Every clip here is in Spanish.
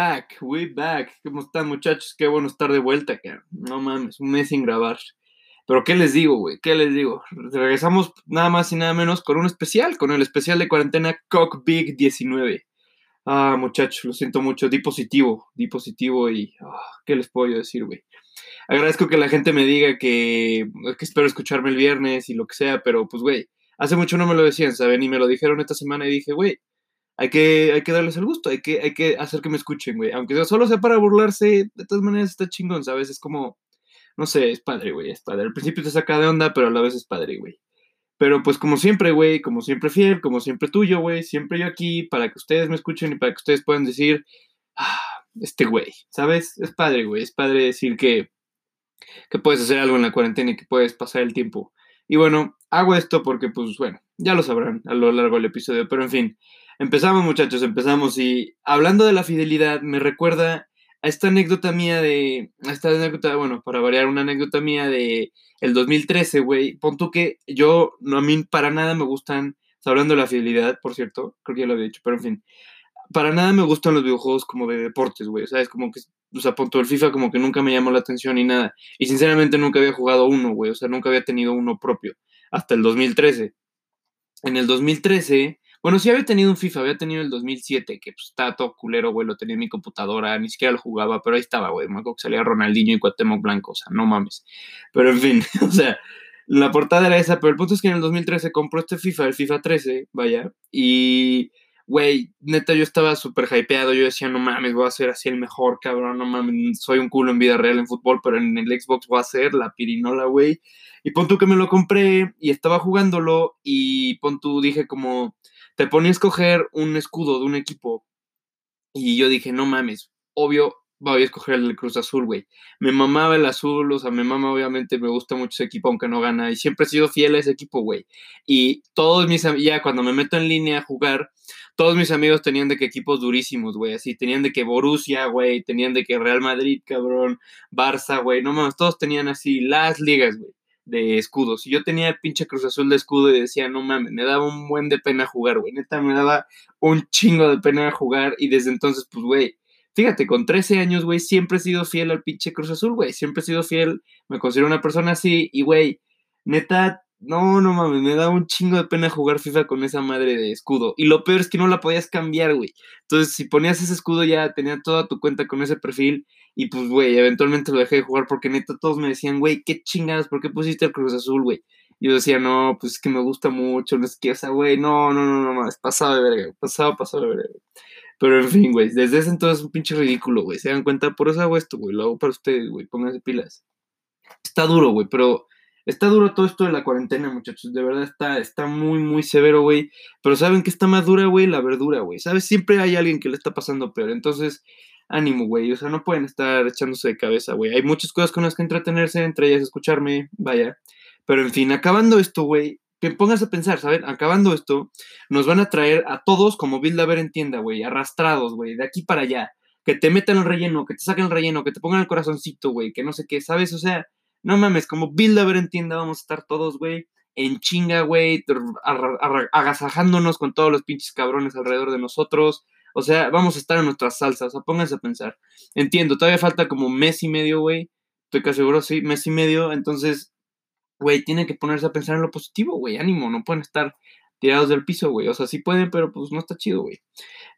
back, we back. ¿Cómo están, muchachos? Qué bueno estar de vuelta, acá. No mames, un mes sin grabar. Pero ¿qué les digo, güey? ¿Qué les digo? Regresamos nada más y nada menos con un especial, con el especial de cuarentena Cock Big 19. Ah, muchachos, lo siento mucho. Di positivo, di positivo y ah, ¿qué les puedo decir, güey? Agradezco que la gente me diga que, que espero escucharme el viernes y lo que sea, pero pues, güey, hace mucho no me lo decían, ¿saben? Y me lo dijeron esta semana y dije, güey, hay que, hay que darles el gusto, hay que, hay que hacer que me escuchen, güey. Aunque solo sea para burlarse, de todas maneras está chingón, ¿sabes? Es como, no sé, es padre, güey, es padre. Al principio te saca de onda, pero a la vez es padre, güey. Pero pues como siempre, güey, como siempre fiel, como siempre tuyo, güey, siempre yo aquí para que ustedes me escuchen y para que ustedes puedan decir, ah, este güey, ¿sabes? Es padre, güey, es padre decir que, que puedes hacer algo en la cuarentena y que puedes pasar el tiempo. Y bueno, hago esto porque, pues bueno, ya lo sabrán a lo largo del episodio, pero en fin, Empezamos, muchachos, empezamos. Y hablando de la fidelidad, me recuerda a esta anécdota mía de. A esta anécdota, bueno, para variar, una anécdota mía de el 2013, güey. Pon tú que yo, no, a mí para nada me gustan. Hablando de la fidelidad, por cierto, creo que ya lo había dicho, pero en fin. Para nada me gustan los videojuegos como de deportes, güey. O sea, es como que, o sea, punto el FIFA como que nunca me llamó la atención ni nada. Y sinceramente nunca había jugado uno, güey. O sea, nunca había tenido uno propio. Hasta el 2013. En el 2013 bueno, sí había tenido un FIFA, había tenido el 2007, que pues estaba todo culero, güey, lo tenía en mi computadora, ni siquiera lo jugaba, pero ahí estaba, güey. Me acuerdo que salía Ronaldinho y Cuauhtémoc Blanco, o sea, no mames. Pero en fin, o sea, la portada era esa, pero el punto es que en el 2013 compró este FIFA, el FIFA 13, vaya, y, güey, neta, yo estaba súper hypeado, yo decía, no mames, voy a ser así el mejor, cabrón, no mames, soy un culo en vida real en fútbol, pero en el Xbox voy a ser la pirinola, güey. Y pon tú que me lo compré y estaba jugándolo y pon tú dije como te ponía a escoger un escudo de un equipo y yo dije, no mames, obvio, voy a escoger el Cruz Azul, güey. Me mamaba el azul, o sea, me mama, obviamente, me gusta mucho ese equipo, aunque no gana, y siempre he sido fiel a ese equipo, güey. Y todos mis amigos, ya cuando me meto en línea a jugar, todos mis amigos tenían de que equipos durísimos, güey, así, tenían de que Borussia, güey, tenían de que Real Madrid, cabrón, Barça, güey, no mames, todos tenían así las ligas, güey de escudos. Yo tenía el pinche Cruz Azul de escudo y decía, no mames, me daba un buen de pena jugar, güey. Neta, me daba un chingo de pena jugar. Y desde entonces, pues, güey, fíjate, con 13 años, güey, siempre he sido fiel al pinche Cruz Azul, güey. Siempre he sido fiel, me considero una persona así. Y, güey, neta, no, no mames, me daba un chingo de pena jugar FIFA con esa madre de escudo. Y lo peor es que no la podías cambiar, güey. Entonces, si ponías ese escudo ya tenía toda tu cuenta con ese perfil y pues, güey, eventualmente lo dejé de jugar porque neta todos me decían, güey, qué chingadas, ¿por qué pusiste el Cruz Azul, güey? Yo decía, no, pues es que me gusta mucho, no es que, o sea, güey, no, no, no, no, es pasado de verga, pasado, pasado de verga. Pero en fin, güey, desde ese entonces es un pinche ridículo, güey, se dan cuenta, por eso hago esto, güey, lo hago para ustedes, güey, pónganse pilas. Está duro, güey, pero está duro todo esto de la cuarentena, muchachos, de verdad está, está muy, muy severo, güey. Pero ¿saben que está más dura, güey? La verdura, güey, ¿sabes? Siempre hay alguien que le está pasando peor, entonces ánimo, güey. O sea, no pueden estar echándose de cabeza, güey. Hay muchas cosas con las que entretenerse, entre ellas escucharme, vaya. Pero en fin, acabando esto, güey, que pongas a pensar, ¿saben? Acabando esto, nos van a traer a todos como Bill ver en tienda, güey, arrastrados, güey, de aquí para allá. Que te metan el relleno, que te saquen el relleno, que te pongan el corazoncito, güey, que no sé qué, ¿sabes? O sea, no mames, como Bill ver en tienda vamos a estar todos, güey, en chinga, güey, agasajándonos con todos los pinches cabrones alrededor de nosotros o sea, vamos a estar en nuestras salsas, o sea, pónganse a pensar. Entiendo, todavía falta como mes y medio, güey. Estoy casi seguro, sí, mes y medio. Entonces, güey, tienen que ponerse a pensar en lo positivo, güey. Ánimo, no pueden estar tirados del piso, güey. O sea, sí pueden, pero pues no está chido, güey.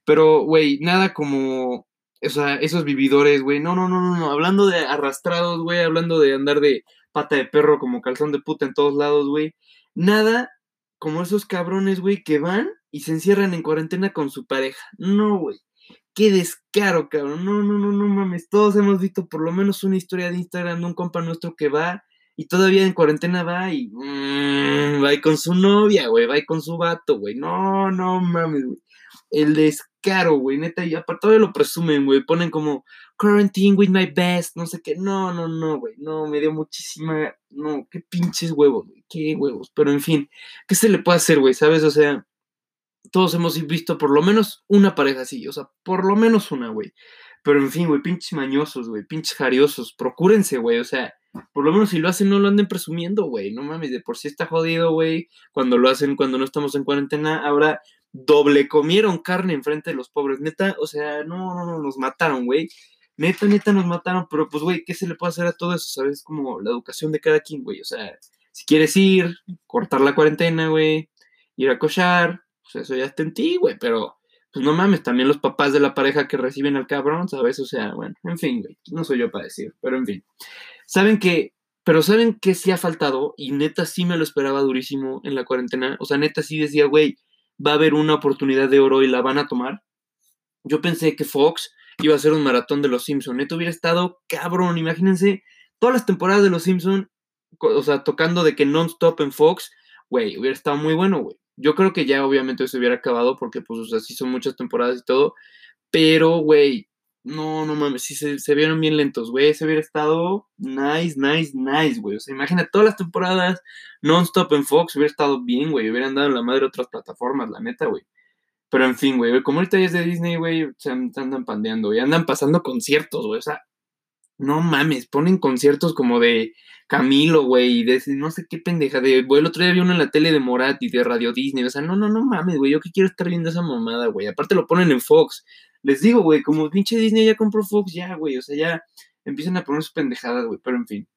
Pero, güey, nada como o sea, esos vividores, güey. No, no, no, no, no. Hablando de arrastrados, güey. Hablando de andar de pata de perro como calzón de puta en todos lados, güey. Nada como esos cabrones, güey, que van y se encierran en cuarentena con su pareja. No, güey. Qué descaro, cabrón. No, no, no, no mames. Todos hemos visto por lo menos una historia de Instagram de un compa nuestro que va y todavía en cuarentena va y mm, va y con su novia, güey. Va y con su vato, güey. No, no mames, güey. El descaro, güey. Neta, y aparte todavía lo presumen, güey. Ponen como quarantine with my best, no sé qué. No, no, no, güey. No, me dio muchísima. No, qué pinches huevos, güey. Qué huevos. Pero en fin, ¿qué se le puede hacer, güey? ¿Sabes? O sea todos hemos visto por lo menos una pareja así, o sea, por lo menos una, güey. Pero en fin, güey, pinches mañosos, güey, pinches jariosos, procúrense, güey, o sea, por lo menos si lo hacen no lo anden presumiendo, güey, no mames, de por sí está jodido, güey, cuando lo hacen cuando no estamos en cuarentena, ahora doble comieron carne enfrente de los pobres. Neta, o sea, no, no, no, nos mataron, güey. Neta, neta, nos mataron, pero pues, güey, ¿qué se le puede hacer a todo eso? ¿Sabes? Como la educación de cada quien, güey. O sea, si quieres ir, cortar la cuarentena, güey, ir a cochar, pues eso ya está en ti, güey, pero pues no mames, también los papás de la pareja que reciben al cabrón, ¿sabes? O sea, bueno, en fin, güey, no soy yo para decir, pero en fin. Saben que, pero saben que sí ha faltado, y neta sí me lo esperaba durísimo en la cuarentena, o sea, neta sí decía, güey, va a haber una oportunidad de oro y la van a tomar. Yo pensé que Fox iba a ser un maratón de los Simpsons, neta hubiera estado cabrón, imagínense todas las temporadas de los Simpsons, o sea, tocando de que non-stop en Fox, güey, hubiera estado muy bueno, güey. Yo creo que ya obviamente se hubiera acabado porque, pues, o sea, sí son muchas temporadas y todo. Pero, güey, no, no mames, sí se, vieron bien lentos, güey. Se hubiera estado nice, nice, nice, güey. O sea, imagina todas las temporadas non-stop en Fox, hubiera estado bien, güey. Hubieran dado la madre otras plataformas, la neta, güey. Pero en fin, güey, como ahorita ya es de Disney, güey, se andan pandeando, y andan pasando conciertos, güey. O sea, no mames, ponen conciertos como de Camilo, güey, y de no sé qué pendeja, de, güey, el otro día vi uno en la tele de Morat y de Radio Disney, o sea, no, no, no mames, güey, yo que quiero estar viendo esa mamada, güey, aparte lo ponen en Fox, les digo, güey, como pinche Disney ya compró Fox, ya, güey, o sea, ya empiezan a poner sus pendejadas, güey, pero en fin.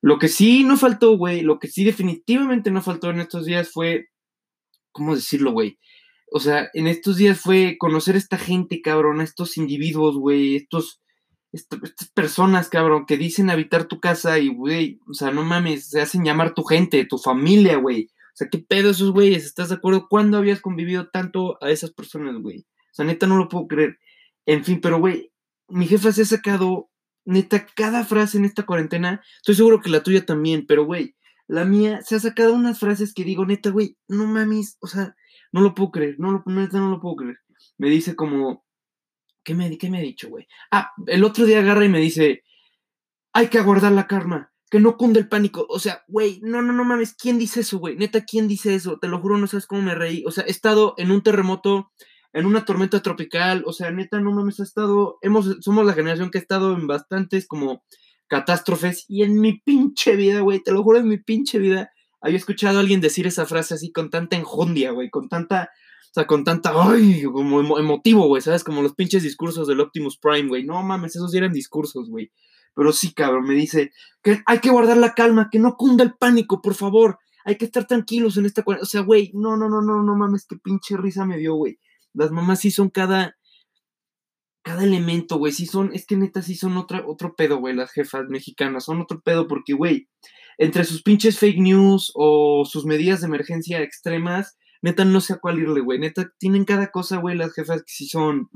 Lo que sí no faltó, güey, lo que sí definitivamente no faltó en estos días fue, ¿cómo decirlo, güey? O sea, en estos días fue conocer a esta gente, cabrón, a estos individuos, güey, estos estas personas, cabrón, que dicen habitar tu casa y, güey, o sea, no mames, se hacen llamar tu gente, tu familia, güey. O sea, ¿qué pedo esos güeyes? ¿Estás de acuerdo? ¿Cuándo habías convivido tanto a esas personas, güey? O sea, neta, no lo puedo creer. En fin, pero, güey, mi jefa se ha sacado, neta, cada frase en esta cuarentena. Estoy seguro que la tuya también, pero, güey, la mía se ha sacado unas frases que digo, neta, güey, no mames, o sea, no lo puedo creer, no lo, neta, no lo puedo creer. Me dice como, ¿Qué me, ha dicho, güey? Ah, el otro día agarra y me dice, hay que aguardar la karma, que no cunde el pánico. O sea, güey, no, no, no mames, ¿quién dice eso, güey? Neta, ¿quién dice eso? Te lo juro, no sabes cómo me reí. O sea, he estado en un terremoto, en una tormenta tropical, o sea, neta, no mames, ha estado, hemos, somos la generación que ha estado en bastantes como catástrofes y en mi pinche vida, güey, te lo juro, en mi pinche vida, había escuchado a alguien decir esa frase así con tanta enjundia, güey, con tanta con tanta, ay, como emotivo, güey, ¿sabes? Como los pinches discursos del Optimus Prime, güey. No mames, esos eran discursos, güey. Pero sí, cabrón, me dice que hay que guardar la calma, que no cunda el pánico, por favor. Hay que estar tranquilos en esta O sea, güey, no, no, no, no, no mames, qué pinche risa me dio, güey. Las mamás sí son cada, cada elemento, güey. Sí son, es que neta sí son otro pedo, güey, las jefas mexicanas. Son otro pedo porque, güey, entre sus pinches fake news o sus medidas de emergencia extremas, neta no sé a cuál irle, güey. Neta, tienen cada cosa, güey, las jefas que sí son,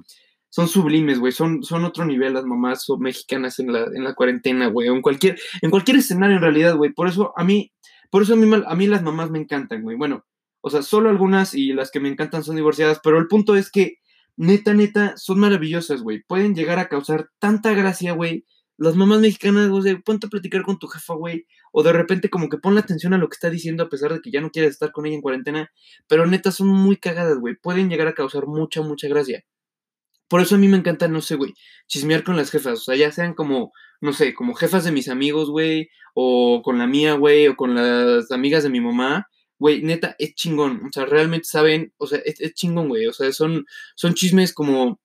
son sublimes, güey. Son, son otro nivel las mamás mexicanas en la, en la cuarentena, güey. En cualquier, en cualquier escenario, en realidad, güey. Por eso a mí, por eso a mí, a mí las mamás me encantan, güey. Bueno, o sea, solo algunas y las que me encantan son divorciadas, pero el punto es que, neta, neta, son maravillosas, güey. Pueden llegar a causar tanta gracia, güey. Las mamás mexicanas, güey, ponte a platicar con tu jefa, güey o de repente como que pon la atención a lo que está diciendo a pesar de que ya no quieres estar con ella en cuarentena, pero neta son muy cagadas, güey, pueden llegar a causar mucha, mucha gracia. Por eso a mí me encanta, no sé, güey, chismear con las jefas, o sea, ya sean como, no sé, como jefas de mis amigos, güey, o con la mía, güey, o con las amigas de mi mamá, güey, neta, es chingón, o sea, realmente saben, o sea, es, es chingón, güey, o sea, son, son chismes como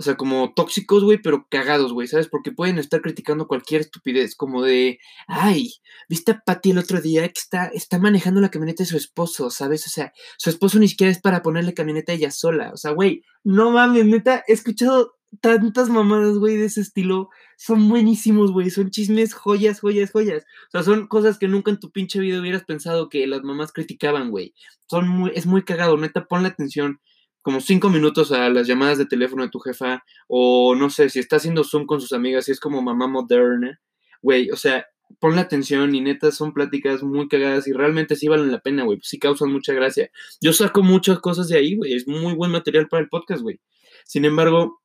o sea, como tóxicos, güey, pero cagados, güey, ¿sabes? Porque pueden estar criticando cualquier estupidez, como de, ay, ¿viste a Patty el otro día que está, está manejando la camioneta de su esposo, ¿sabes? O sea, su esposo ni siquiera es para ponerle camioneta a ella sola. O sea, güey, no mames, neta, he escuchado tantas mamadas, güey, de ese estilo. Son buenísimos, güey, son chismes, joyas, joyas, joyas. O sea, son cosas que nunca en tu pinche vida hubieras pensado que las mamás criticaban, güey. Son muy, es muy cagado, neta, ponle atención como cinco minutos a las llamadas de teléfono de tu jefa, o no sé, si está haciendo Zoom con sus amigas, si es como mamá moderna, güey, o sea, ponle atención y neta son pláticas muy cagadas y realmente sí valen la pena, güey, sí causan mucha gracia. Yo saco muchas cosas de ahí, güey, es muy buen material para el podcast, güey. Sin embargo,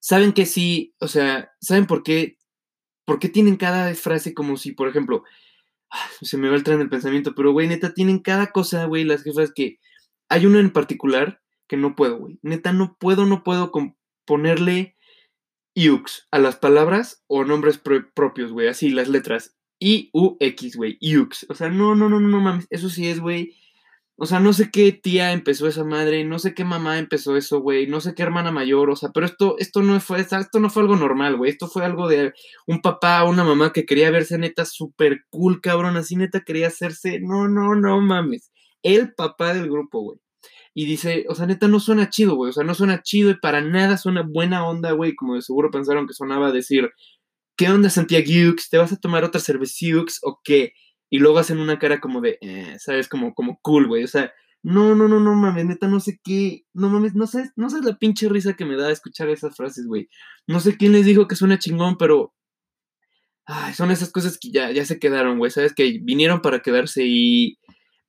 saben que sí, o sea, ¿saben por qué? ¿Por qué tienen cada frase como si, por ejemplo, se me va el tren del pensamiento, pero güey, neta, tienen cada cosa, güey, las jefas que hay una en particular que no puedo, güey. Neta, no puedo, no puedo ponerle iux a las palabras o nombres propios, güey. Así, las letras. I-U-X, güey. Iux. O sea, no, no, no, no mames. Eso sí es, güey. O sea, no sé qué tía empezó esa madre, no sé qué mamá empezó eso, güey, no sé qué hermana mayor, o sea, pero esto, esto no fue, esto no fue algo normal, güey, esto fue algo de un papá, una mamá que quería verse neta súper cool, cabrón, así neta quería hacerse, no, no, no mames, el papá del grupo, güey. Y dice, o sea, neta no suena chido, güey, o sea, no suena chido y para nada suena buena onda, güey, como de seguro pensaron que sonaba decir, ¿qué onda Santiago? ¿Te vas a tomar otra cerveciux o qué? y luego hacen una cara como de, eh, ¿sabes? Como, como cool, güey. O sea, no, no, no, no mames, neta, no sé qué, no mames, no sé, no sé la pinche risa que me da escuchar esas frases, güey. No sé quién les dijo que suena chingón, pero ay, son esas cosas que ya, ya se quedaron, güey, ¿sabes? Que vinieron para quedarse y,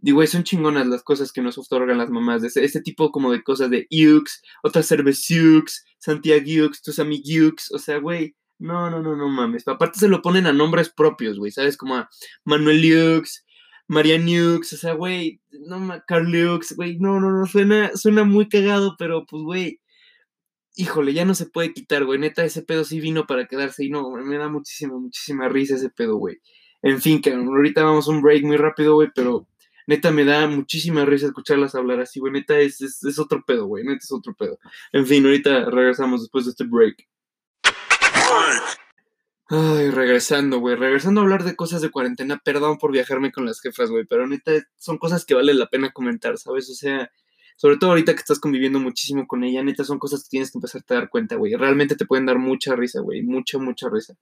digo, güey, son chingonas las cosas que nos otorgan las mamás, de ese, tipo como de cosas de Yux, otra cerveciux, Santiago tus amigux, o sea, güey, no, no, no, no mames. Aparte se lo ponen a nombres propios, güey, ¿sabes? Como a Manuel Lux, María Nux, o sea, güey, no, güey, no, no, no, suena, suena muy cagado, pero pues, güey, híjole, ya no se puede quitar, güey, neta, ese pedo sí vino para quedarse y no, me da muchísima, muchísima risa ese pedo, güey. En fin, que ahorita vamos a un break muy rápido, güey, pero neta me da muchísima risa escucharlas hablar así, güey, neta es, es, es otro pedo, güey, neta es otro pedo. En fin, ahorita regresamos después de este break. Ay, regresando, güey. Regresando a hablar de cosas de cuarentena. Perdón por viajarme con las jefas, güey. Pero neta, son cosas que vale la pena comentar, ¿sabes? O sea, sobre todo ahorita que estás conviviendo muchísimo con ella, neta, son cosas que tienes que empezar a dar cuenta, güey. Realmente te pueden dar mucha risa, güey. Mucha, mucha risa.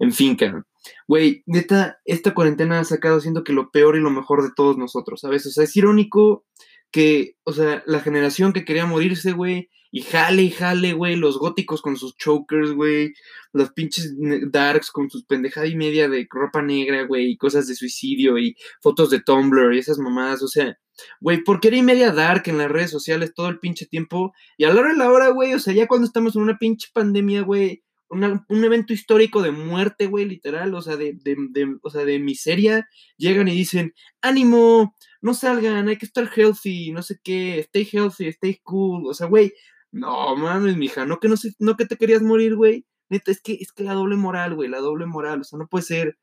En fin, cara. Güey, neta, esta cuarentena ha sacado siendo que lo peor y lo mejor de todos nosotros, ¿sabes? O sea, es irónico que, o sea, la generación que quería morirse, güey, y jale y jale, güey, los góticos con sus chokers, güey, los pinches darks con sus pendejada y media de ropa negra, güey, y cosas de suicidio y fotos de Tumblr y esas mamadas, o sea, güey, ¿por qué era y media dark en las redes sociales todo el pinche tiempo? Y a la hora de la hora, güey, o sea, ya cuando estamos en una pinche pandemia, güey, un evento histórico de muerte, güey, literal, o sea, de, de, de, o sea, de miseria, llegan y dicen, ánimo, no salgan, hay que estar healthy, no sé qué, stay healthy, stay cool, o sea, güey, no mames, mija, no que no sé, no que te querías morir, güey. Neta, es que es que la doble moral, güey, la doble moral, o sea, no puede ser.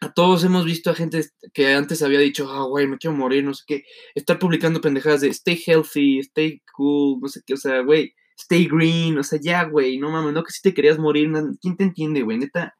A todos hemos visto a gente que antes había dicho, ah, güey, me quiero morir, no sé qué, estar publicando pendejadas de stay healthy, stay cool, no sé qué, o sea, güey, stay green, o sea, ya, güey, no mames, no que si te querías morir, ¿quién te entiende, güey? Neta,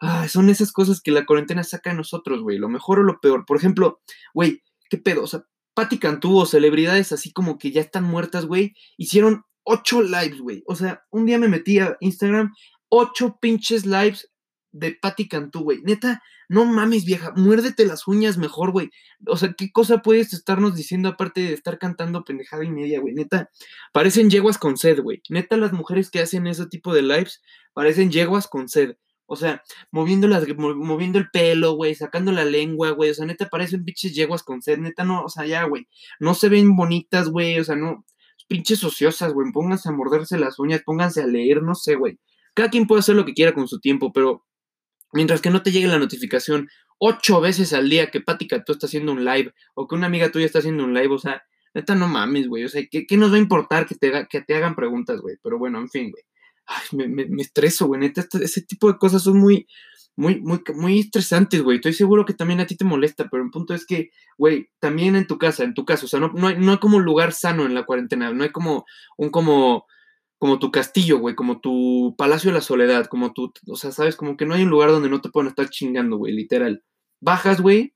ah, son esas cosas que la cuarentena saca a nosotros, güey, lo mejor o lo peor. Por ejemplo, güey, ¿qué pedo? O sea, Patti Cantú o celebridades así como que ya están muertas, güey, hicieron ocho lives, güey. O sea, un día me metí a Instagram, ocho pinches lives de Patti Cantú, güey. Neta, no mames, vieja, muérdete las uñas mejor, güey. O sea, ¿qué cosa puedes estarnos diciendo aparte de estar cantando pendejada y media, güey? Neta, parecen yeguas con sed, güey. Neta, las mujeres que hacen ese tipo de lives parecen yeguas con sed. O sea, moviendo, las, moviendo el pelo, güey, sacando la lengua, güey. O sea, neta, parecen pinches yeguas con sed. Neta, no, o sea, ya, güey. No se ven bonitas, güey. O sea, no. Pinches ociosas, güey. Pónganse a morderse las uñas, pónganse a leer, no sé, güey. Cada quien puede hacer lo que quiera con su tiempo, pero mientras que no te llegue la notificación ocho veces al día que Pati tú está haciendo un live o que una amiga tuya está haciendo un live, o sea, neta, no mames, güey. O sea, ¿qué, qué nos va a importar que te, que te hagan preguntas, güey? Pero bueno, en fin, güey me, me, estreso, güey. Neta, este, ese tipo de cosas son muy, muy, muy, muy estresantes, güey. Estoy seguro que también a ti te molesta, pero el punto es que, güey, también en tu casa, en tu casa, o sea, no, no, hay, no hay como lugar sano en la cuarentena, no hay como un como, como tu castillo, güey, como tu palacio de la soledad, como tu, o sea, sabes, como que no hay un lugar donde no te puedan estar chingando, güey, literal. Bajas, güey,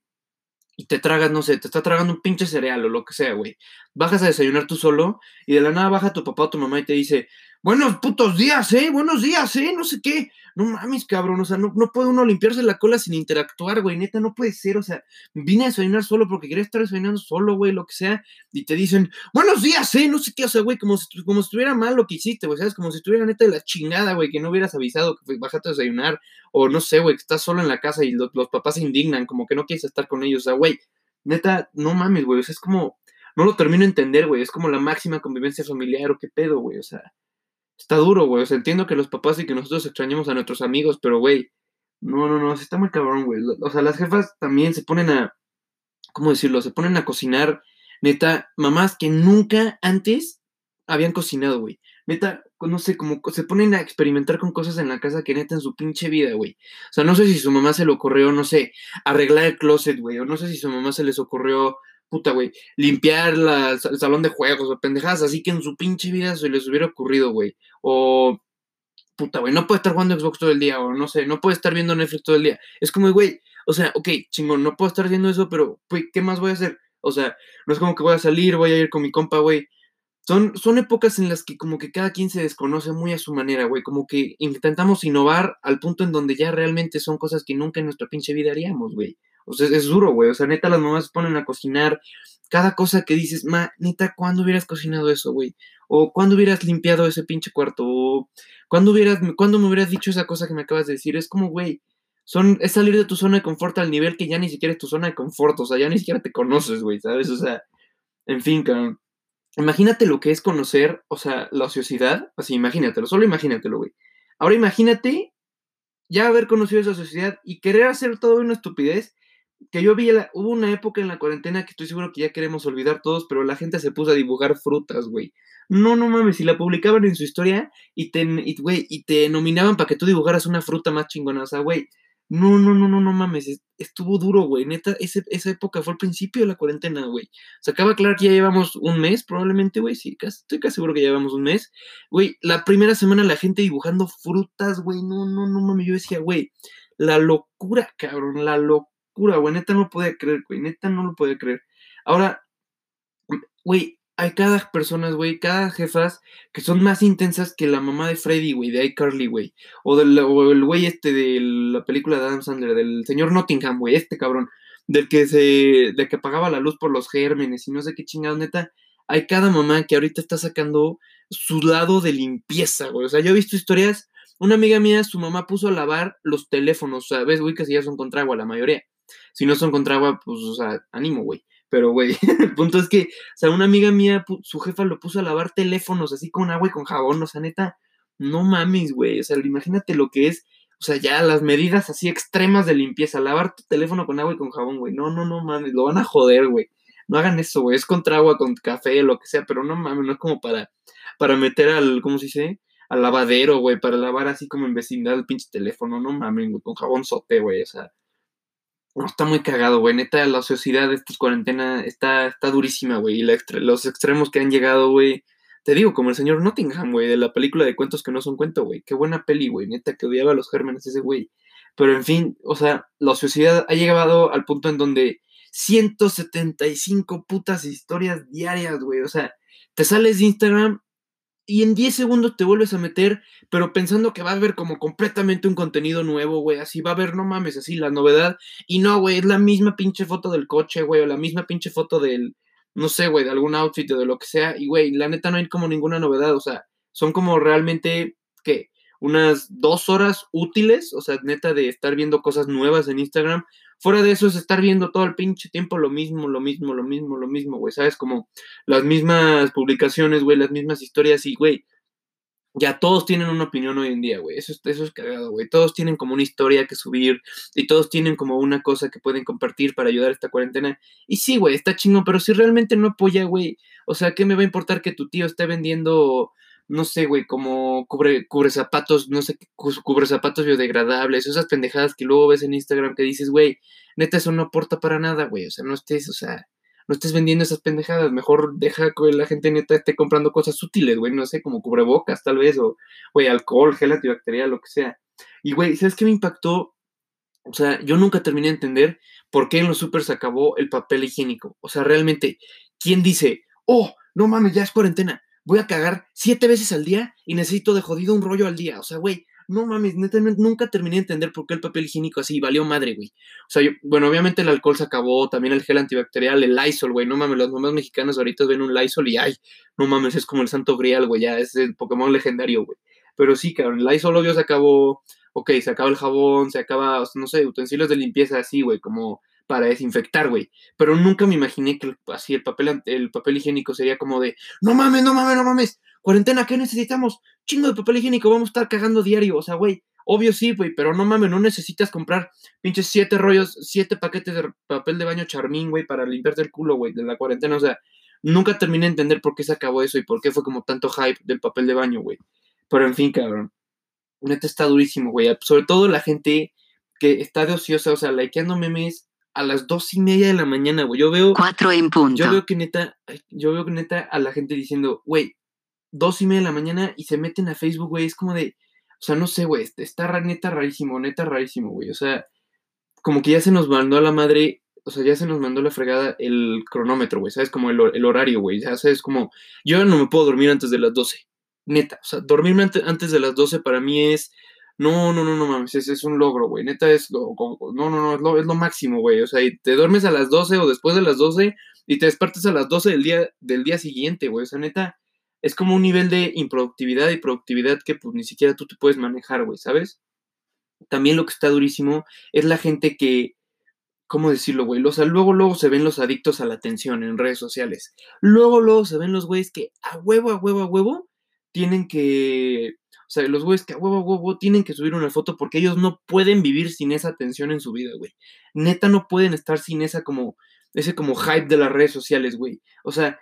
y te tragas, no sé, te está tragando un pinche cereal o lo que sea, güey. Bajas a desayunar tú solo y de la nada baja tu papá o tu mamá y te dice, buenos putos días, ¿eh? Buenos días, ¿eh? No sé qué. No mames, cabrón, o sea, no, no puede uno limpiarse la cola sin interactuar, güey, neta, no puede ser, o sea, vine a desayunar solo porque quería estar desayunando solo, güey, lo que sea, y te dicen, buenos días, ¿eh? No sé qué, o sea, güey, como si, como si estuviera mal lo que hiciste, güey, ¿sabes? Como si estuviera neta de la chingada, güey, que no hubieras avisado que bajaste a desayunar, o no sé, güey, que estás solo en la casa y los, los papás se indignan, como que no quieres estar con ellos, o sea, güey, neta, no mames, güey, o sea, es como, no lo termino de entender, güey, es como la máxima convivencia familiar, o qué pedo, güey, o sea está duro, güey. O sea, entiendo que los papás y que nosotros extrañemos a nuestros amigos, pero, güey, no, no, no, está muy cabrón, güey. O sea, las jefas también se ponen a, ¿cómo decirlo? Se ponen a cocinar, neta, mamás que nunca antes habían cocinado, güey. Neta, no sé, como se ponen a experimentar con cosas en la casa que neta en su pinche vida, güey. O sea, no sé si su mamá se le ocurrió, no sé, arreglar el closet, güey. O no sé si su mamá se les ocurrió puta, güey, limpiar la, el salón de juegos o pendejadas así que en su pinche vida se les hubiera ocurrido, güey. O, puta, güey, no puede estar jugando Xbox todo el día, o no sé, no puede estar viendo Netflix todo el día. Es como, güey, o sea, ok, chingón, no puedo estar haciendo eso, pero, güey, ¿qué más voy a hacer? O sea, no es como que voy a salir, voy a ir con mi compa, güey. Son, son épocas en las que como que cada quien se desconoce muy a su manera, güey. Como que intentamos innovar al punto en donde ya realmente son cosas que nunca en nuestra pinche vida haríamos, güey. O sea, es duro, güey. O sea, neta, las mamás se ponen a cocinar cada cosa que dices, ma, neta, ¿cuándo hubieras cocinado eso, güey? O ¿cuándo hubieras limpiado ese pinche cuarto? O ¿cuándo, hubieras, ¿cuándo me hubieras dicho esa cosa que me acabas de decir? Es como, güey, son, es salir de tu zona de confort al nivel que ya ni siquiera es tu zona de confort. O sea, ya ni siquiera te conoces, güey, ¿sabes? O sea, en fin, cabrón. Imagínate lo que es conocer, o sea, la ociosidad. Así, imagínatelo, solo imagínatelo, güey. Ahora imagínate ya haber conocido esa sociedad y querer hacer todo una estupidez que yo vi, hubo una época en la cuarentena que estoy seguro que ya queremos olvidar todos, pero la gente se puso a dibujar frutas, güey. No, no mames, si la publicaban en su historia y te, y, y te nominaban para que tú dibujaras una fruta más chingona, o sea, güey, no, no, no, no, no mames, estuvo duro, güey. Neta, esa época fue el principio de la cuarentena, güey. Se acaba de aclarar que ya llevamos un mes, probablemente, güey. Sí, casi, estoy casi seguro que ya llevamos un mes. Güey, la primera semana la gente dibujando frutas, güey. No, no, no mames. Yo decía, güey, la locura, cabrón, la locura güey. Neta no lo podía creer, güey. Neta no lo podía creer. Ahora, güey, hay cada personas, güey, cada jefas que son más intensas que la mamá de Freddy, güey, de iCarly, güey. O, o el güey este de la película de Adam Sandler, del señor Nottingham, güey, este cabrón. Del que se. del que apagaba la luz por los gérmenes y no sé qué chingado, neta. Hay cada mamá que ahorita está sacando su lado de limpieza, güey. O sea, yo he visto historias. Una amiga mía, su mamá puso a lavar los teléfonos. Ves, güey, que si ya son contra agua la mayoría. Si no son contra agua, pues, o sea, ánimo, güey. Pero, güey, el punto es que, o sea, una amiga mía, su jefa lo puso a lavar teléfonos así con agua y con jabón. O sea, neta, no mames, güey. O sea, imagínate lo que es. O sea, ya las medidas así extremas de limpieza. Lavar tu teléfono con agua y con jabón, güey. No, no, no mames. Lo van a joder, güey. No hagan eso, güey. Es contra agua, con café, lo que sea. Pero no mames, no es como para, para meter al, ¿cómo se dice? Al lavadero, güey. Para lavar así como en vecindad el pinche teléfono. No mames, güey. Con jabón sote, güey. O sea, no, está muy cagado, güey. Neta, la sociedad de estas cuarentena está, está durísima, güey. Y los extremos que han llegado, güey. Te digo, como el señor Nottingham, güey, de la película de cuentos que no son cuento, güey. Qué buena peli, güey. Neta, que odiaba a los gérmenes ese güey. Pero en fin, o sea, la sociedad ha llegado al punto en donde 175 putas historias diarias, güey. O sea, te sales de Instagram y en 10 segundos te vuelves a meter, pero pensando que va a haber como completamente un contenido nuevo, güey, así va a haber, no mames, así la novedad. Y no, güey, es la misma pinche foto del coche, güey, o la misma pinche foto del, no sé, güey, de algún outfit o de lo que sea. Y, güey, la neta no hay como ninguna novedad, o sea, son como realmente, ¿qué? Unas dos horas útiles, o sea, neta de estar viendo cosas nuevas en Instagram, Fuera de eso es estar viendo todo el pinche tiempo lo mismo, lo mismo, lo mismo, lo mismo, güey, ¿sabes? Como las mismas publicaciones, güey, las mismas historias y, güey, ya todos tienen una opinión hoy en día, güey. Eso, eso es cagado, güey. Todos tienen como una historia que subir y todos tienen como una cosa que pueden compartir para ayudar a esta cuarentena. Y sí, güey, está chingón, pero si realmente no apoya, güey, o sea, ¿qué me va a importar que tu tío esté vendiendo no sé, güey, como cubre, cubre zapatos, no sé, cubre zapatos biodegradables, esas pendejadas que luego ves en Instagram que dices, güey, neta, eso no aporta para nada, güey, o sea, no estés, o sea, no estés vendiendo esas pendejadas, mejor deja que la gente neta esté comprando cosas útiles, güey, no sé, como cubrebocas tal vez, o, güey, alcohol, gel antibacterial, lo que sea. Y, güey, ¿sabes qué me impactó? O sea, yo nunca terminé de entender por qué en los supers se acabó el papel higiénico. O sea, realmente, ¿quién dice, oh, no mames, ya es cuarentena? Voy a cagar siete veces al día y necesito de jodido un rollo al día. O sea, güey, no mames, neta, nunca terminé de entender por qué el papel higiénico así valió madre, güey. O sea, yo, bueno, obviamente el alcohol se acabó, también el gel antibacterial, el Lysol, güey. No mames, los mamás mexicanos ahorita ven un Lysol y ay, no mames, es como el santo grial, güey, ya es el Pokémon legendario, güey. Pero sí, cabrón, el Lysol obvio se acabó, ok, se acaba el jabón, se acaba, no sé, utensilios de limpieza así, güey, como para desinfectar, güey. Pero nunca me imaginé que así el papel, el papel higiénico sería como de, no mames, no mames, no mames, cuarentena, ¿qué necesitamos? Chingo de papel higiénico, vamos a estar cagando diario. O sea, güey, obvio sí, güey, pero no mames, no necesitas comprar pinches siete rollos, siete paquetes de papel de baño charmín, güey, para limpiarte el culo, güey, de la cuarentena. O sea, nunca terminé de entender por qué se acabó eso y por qué fue como tanto hype del papel de baño, güey. Pero en fin, cabrón. Neta está durísimo, güey. Sobre todo la gente que está de ociosa, o sea, likeando memes a las dos y media de la mañana, güey. Yo veo. Cuatro en punto. Yo veo que neta, yo veo que neta a la gente diciendo, güey, dos y media de la mañana y se meten a Facebook, güey. Es como de, o sea, no sé, güey, está neta rarísimo, neta rarísimo, güey. O sea, como que ya se nos mandó a la madre, o sea, ya se nos mandó la fregada el cronómetro, güey, ¿sabes? Como el, el horario, güey. Ya sabes, como, yo no me puedo dormir antes de las 12. Neta, o sea, dormirme antes de las 12 para mí es no, no, no, no mames, ese es un logro, güey. Neta es lo, no, no, no, es lo, es lo máximo, güey. O sea, y te duermes a las 12 o después de las 12 y te despertas a las 12 del día, del día siguiente, güey. O sea, neta, es como un nivel de improductividad y productividad que pues ni siquiera tú te puedes manejar, güey, ¿sabes? También lo que está durísimo es la gente que, ¿cómo decirlo, güey? O sea, luego, luego se ven los adictos a la atención en redes sociales. Luego, luego se ven los güeyes que a huevo, a huevo, a huevo tienen que o sea, los güeyes que a huevo, huevo tienen que subir una foto porque ellos no pueden vivir sin esa atención en su vida, güey. Neta no pueden estar sin esa como, ese como hype de las redes sociales, güey. O sea,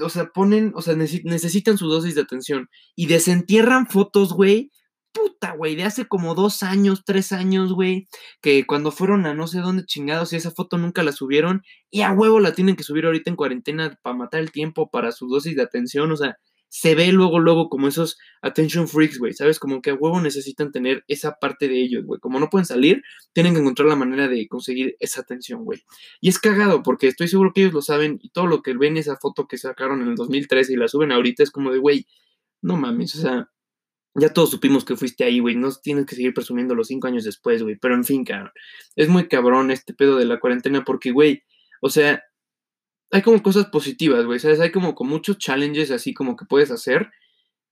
o sea, ponen, o sea, necesitan su dosis de atención y desentierran fotos, güey. Puta, güey, de hace como dos años, tres años, güey, que cuando fueron a no sé dónde chingados y esa foto nunca la subieron y a huevo la tienen que subir ahorita en cuarentena para matar el tiempo, para su dosis de atención, o sea, se ve luego, luego como esos attention freaks, güey, ¿sabes? Como que a huevo necesitan tener esa parte de ellos, güey. Como no pueden salir, tienen que encontrar la manera de conseguir esa atención, güey. Y es cagado, porque estoy seguro que ellos lo saben y todo lo que ven esa foto que sacaron en el 2013 y la suben ahorita es como de, güey, no mames, o sea, ya todos supimos que fuiste ahí, güey. No tienes que seguir presumiendo los cinco años después, güey. Pero en fin, cabrón. Es muy cabrón este pedo de la cuarentena porque, güey, o sea, hay como cosas positivas, güey, ¿sabes? Hay como, con muchos challenges así como que puedes hacer,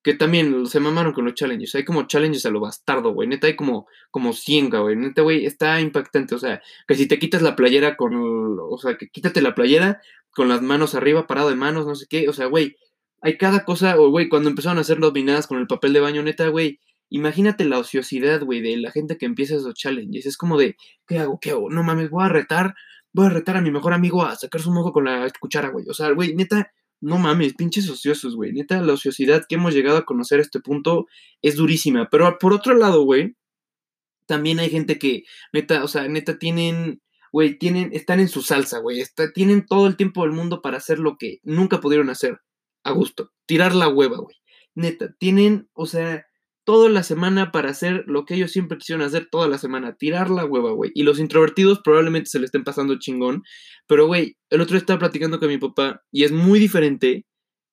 que también se mamaron con los challenges. Hay como challenges a lo bastardo, güey. Neta hay como, como 100, güey. Neta, güey, está impactante. O sea, que si te quitas la playera con, o sea, que quítate la playera con las manos arriba, parado de manos, no sé qué. O sea, güey, hay cada cosa, o güey, cuando empezaron a hacer dominadas con el papel de baño, neta, güey. Imagínate la ociosidad, güey, de la gente que empieza esos challenges. Es como de, ¿qué hago? ¿Qué hago? No mames, voy a retar voy a retar a mi mejor amigo a sacar su mojo con la cuchara, güey. O sea, güey, neta, no mames, pinches ociosos, güey. Neta, la ociosidad que hemos llegado a conocer a este punto es durísima. Pero por otro lado, güey, también hay gente que, neta, o sea, neta, tienen, güey, tienen, están en su salsa, güey. tienen todo el tiempo del mundo para hacer lo que nunca pudieron hacer a gusto. Tirar la hueva, güey. Neta, tienen, o sea, toda la semana para hacer lo que ellos siempre quisieron hacer toda la semana, tirar la hueva, güey. Y los introvertidos probablemente se le estén pasando chingón, pero, güey, el otro estaba platicando con mi papá y es muy diferente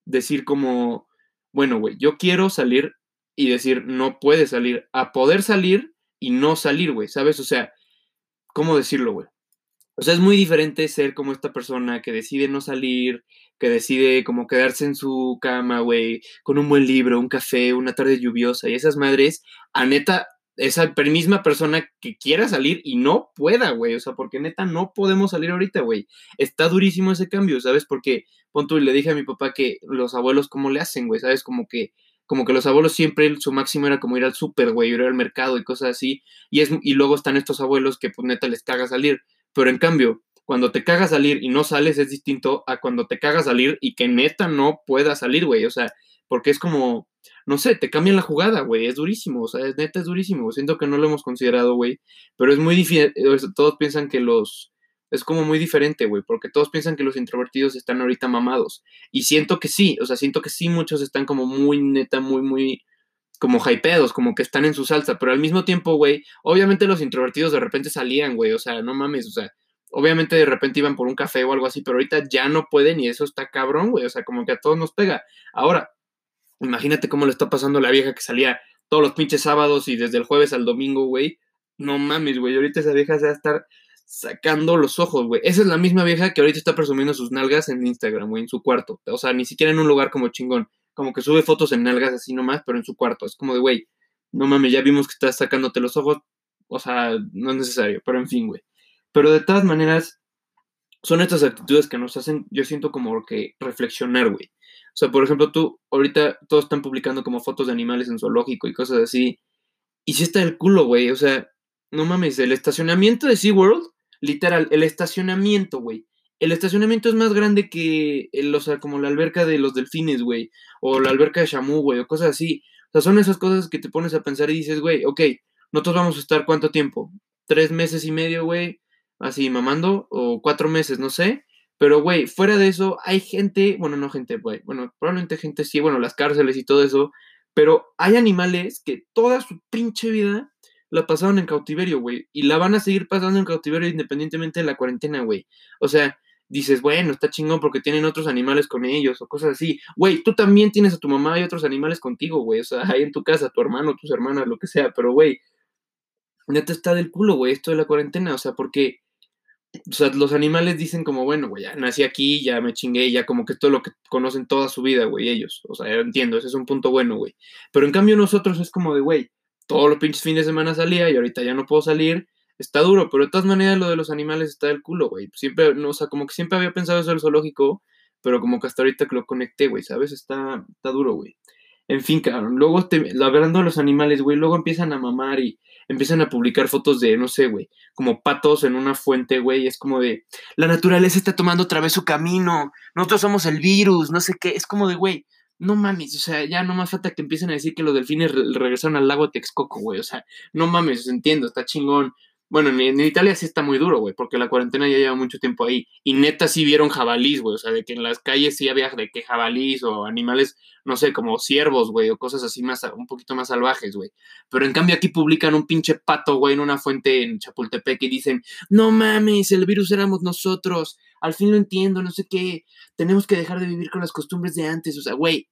decir como, bueno, güey, yo quiero salir y decir no puede salir, a poder salir y no salir, güey, ¿sabes? O sea, ¿cómo decirlo, güey? O sea, es muy diferente ser como esta persona que decide no salir, que decide como quedarse en su cama, güey, con un buen libro, un café, una tarde lluviosa y esas madres, a neta, esa misma persona que quiera salir y no pueda, güey, o sea, porque neta no podemos salir ahorita, güey. Está durísimo ese cambio, ¿sabes? Porque, punto, y le dije a mi papá que los abuelos, ¿cómo le hacen, güey? ¿Sabes? Como que como que los abuelos siempre su máximo era como ir al súper, güey, ir al mercado y cosas así. Y, es, y luego están estos abuelos que pues neta les caga salir. Pero en cambio, cuando te caga salir y no sales es distinto a cuando te caga salir y que neta no pueda salir, güey. O sea, porque es como, no sé, te cambian la jugada, güey. Es durísimo, o sea, es, neta es durísimo. Siento que no lo hemos considerado, güey. Pero es muy difícil, todos piensan que los... Es como muy diferente, güey, porque todos piensan que los introvertidos están ahorita mamados. Y siento que sí, o sea, siento que sí, muchos están como muy neta, muy, muy, como hypeados, como que están en su salsa, pero al mismo tiempo, güey, obviamente los introvertidos de repente salían, güey, o sea, no mames, o sea, obviamente de repente iban por un café o algo así, pero ahorita ya no pueden y eso está cabrón, güey, o sea, como que a todos nos pega. Ahora, imagínate cómo le está pasando a la vieja que salía todos los pinches sábados y desde el jueves al domingo, güey. No mames, güey, ahorita esa vieja se va a estar sacando los ojos, güey. Esa es la misma vieja que ahorita está presumiendo sus nalgas en Instagram, güey, en su cuarto. O sea, ni siquiera en un lugar como chingón. Como que sube fotos en nalgas así nomás, pero en su cuarto. Es como de, güey, no mames, ya vimos que estás sacándote los ojos. O sea, no es necesario, pero en fin, güey. Pero de todas maneras, son estas actitudes que nos hacen, yo siento como que reflexionar, güey. O sea, por ejemplo, tú, ahorita todos están publicando como fotos de animales en zoológico y cosas así. Y si está el culo, güey. O sea, no mames, el estacionamiento de SeaWorld, literal, el estacionamiento, güey. El estacionamiento es más grande que, el, o sea, como la alberca de los delfines, güey. O la alberca de Shamu, güey, o cosas así. O sea, son esas cosas que te pones a pensar y dices, güey, ok, nosotros vamos a estar cuánto tiempo? Tres meses y medio, güey así mamando, o cuatro meses, no sé. Pero, güey, fuera de eso, hay gente, bueno, no gente, güey, bueno, probablemente gente sí, bueno, las cárceles y todo eso, pero hay animales que toda su pinche vida la pasaron en cautiverio, güey, y la van a seguir pasando en cautiverio independientemente de la cuarentena, güey. O sea, dices, bueno, está chingón porque tienen otros animales con ellos o cosas así. Güey, tú también tienes a tu mamá y otros animales contigo, güey. O sea, ahí en tu casa, tu hermano, tus hermanas, lo que sea. Pero, güey, neta está del culo, güey, esto de la cuarentena. O sea, porque, o sea, los animales dicen como, bueno, güey, ya nací aquí, ya me chingué, ya como que todo lo que conocen toda su vida, güey, ellos. O sea, entiendo, ese es un punto bueno, güey. Pero en cambio nosotros es como de, güey, todos los pinches fines de semana salía y ahorita ya no puedo salir está duro, pero de todas maneras lo de los animales está del culo, güey. Siempre, no, o sea, como que siempre había pensado eso del zoológico, pero como que hasta ahorita que lo conecté, güey, ¿sabes? Está, está duro, güey. En fin, cabrón. Luego, te, hablando de los animales, güey, luego empiezan a mamar y empiezan a publicar fotos de, no sé, güey, como patos en una fuente, güey. Es como de, la naturaleza está tomando otra vez su camino. Nosotros somos el virus, no sé qué. Es como de, güey, no mames, o sea, ya no más falta que empiecen a decir que los delfines regresaron al lago Texcoco, güey. O sea, no mames, entiendo, está chingón. Bueno, en, Italia sí está muy duro, güey, porque la cuarentena ya lleva mucho tiempo ahí. Y neta sí vieron jabalís, güey. O sea, de que en las calles sí había de que jabalís o animales, no sé, como ciervos, güey, o cosas así más, un poquito más salvajes, güey. Pero en cambio aquí publican un pinche pato, güey, en una fuente en Chapultepec y dicen, no mames, el virus éramos nosotros. Al fin lo entiendo, no sé qué. Tenemos que dejar de vivir con las costumbres de antes. O sea, güey,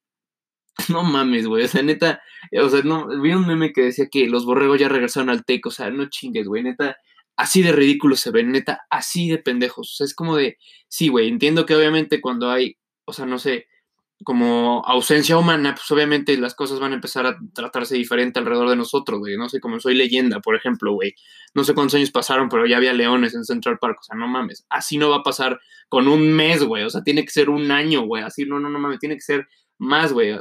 no mames, güey. O sea, neta, o sea, no, vi un meme que decía que los borregos ya regresaron al TEC. O sea, no chingues, güey. Neta, así de ridículos se ven, neta, así de pendejos. O sea, es como de, sí, güey, entiendo que obviamente cuando hay, o sea, no sé, como ausencia humana, pues obviamente las cosas van a empezar a tratarse diferente alrededor de nosotros, güey. No sé, como soy leyenda, por ejemplo, güey. No sé cuántos años pasaron, pero ya había leones en Central Park. O sea, no mames. Así no va a pasar con un mes, güey. O sea, tiene que ser un año, güey. Así no, no, no mames. Tiene que ser más, güey,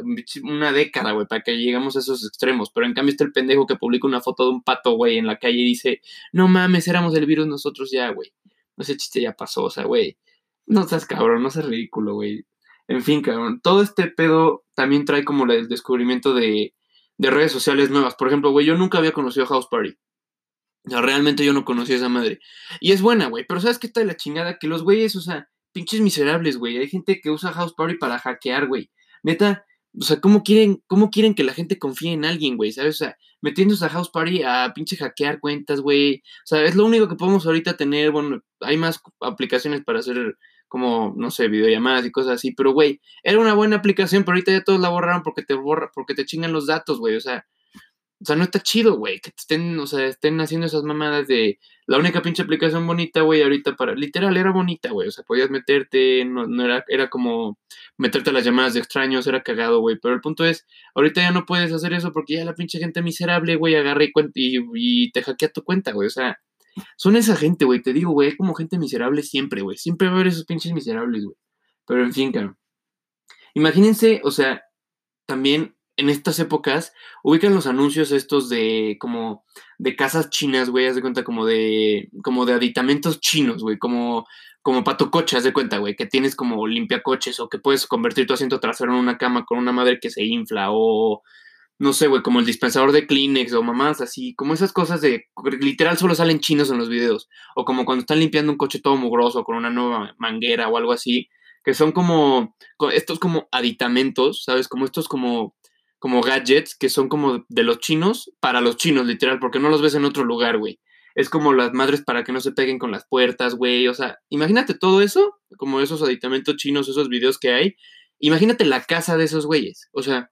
una década, güey, para que lleguemos a esos extremos. Pero en cambio está el pendejo que publica una foto de un pato, güey, en la calle y dice, no mames, éramos el virus nosotros ya, güey. No sé, chiste ya pasó, o sea, güey. No seas cabrón, no seas ridículo, güey. En fin, cabrón. Todo este pedo también trae como el descubrimiento de, de redes sociales nuevas. Por ejemplo, güey, yo nunca había conocido House Party. O sea, realmente yo no conocía esa madre. Y es buena, güey. Pero ¿sabes qué está de la chingada? Que los güeyes, o sea, pinches miserables, güey. Hay gente que usa House Party para hackear, güey neta, o sea, ¿cómo quieren, cómo quieren que la gente confíe en alguien, güey? ¿Sabes? O sea, metiéndose a House Party a pinche hackear cuentas, güey. O sea, es lo único que podemos ahorita tener. Bueno, hay más aplicaciones para hacer como, no sé, videollamadas y cosas así. Pero, güey, era una buena aplicación, pero ahorita ya todos la borraron porque te borra, porque te chingan los datos, güey. O sea, o sea, no está chido, güey, que estén, o sea, estén haciendo esas mamadas de la única pinche aplicación bonita, güey, ahorita para, literal, era bonita, güey, o sea, podías meterte, no, no era, era como meterte a las llamadas de extraños, era cagado, güey, pero el punto es, ahorita ya no puedes hacer eso porque ya la pinche gente miserable, güey, agarra y, y, y te hackea tu cuenta, güey, o sea, son esa gente, güey, te digo, güey, como gente miserable siempre, güey, siempre va a haber esos pinches miserables, güey, pero en fin, cabrón. Imagínense, o sea, también en estas épocas ubican los anuncios estos de como de casas chinas, güey, haz de cuenta como de como de aditamentos chinos, güey, como como para tu coche, haz de cuenta, güey, que tienes como limpia coches o que puedes convertir tu asiento trasero en una cama con una madre que se infla o no sé, güey, como el dispensador de Kleenex o mamás así, como esas cosas de literal solo salen chinos en los videos o como cuando están limpiando un coche todo mugroso con una nueva manguera o algo así, que son como estos como aditamentos, ¿sabes? Como estos como como gadgets que son como de los chinos para los chinos, literal, porque no los ves en otro lugar, güey. Es como las madres para que no se peguen con las puertas, güey. O sea, imagínate todo eso, como esos aditamentos chinos, esos videos que hay. Imagínate la casa de esos güeyes. O sea,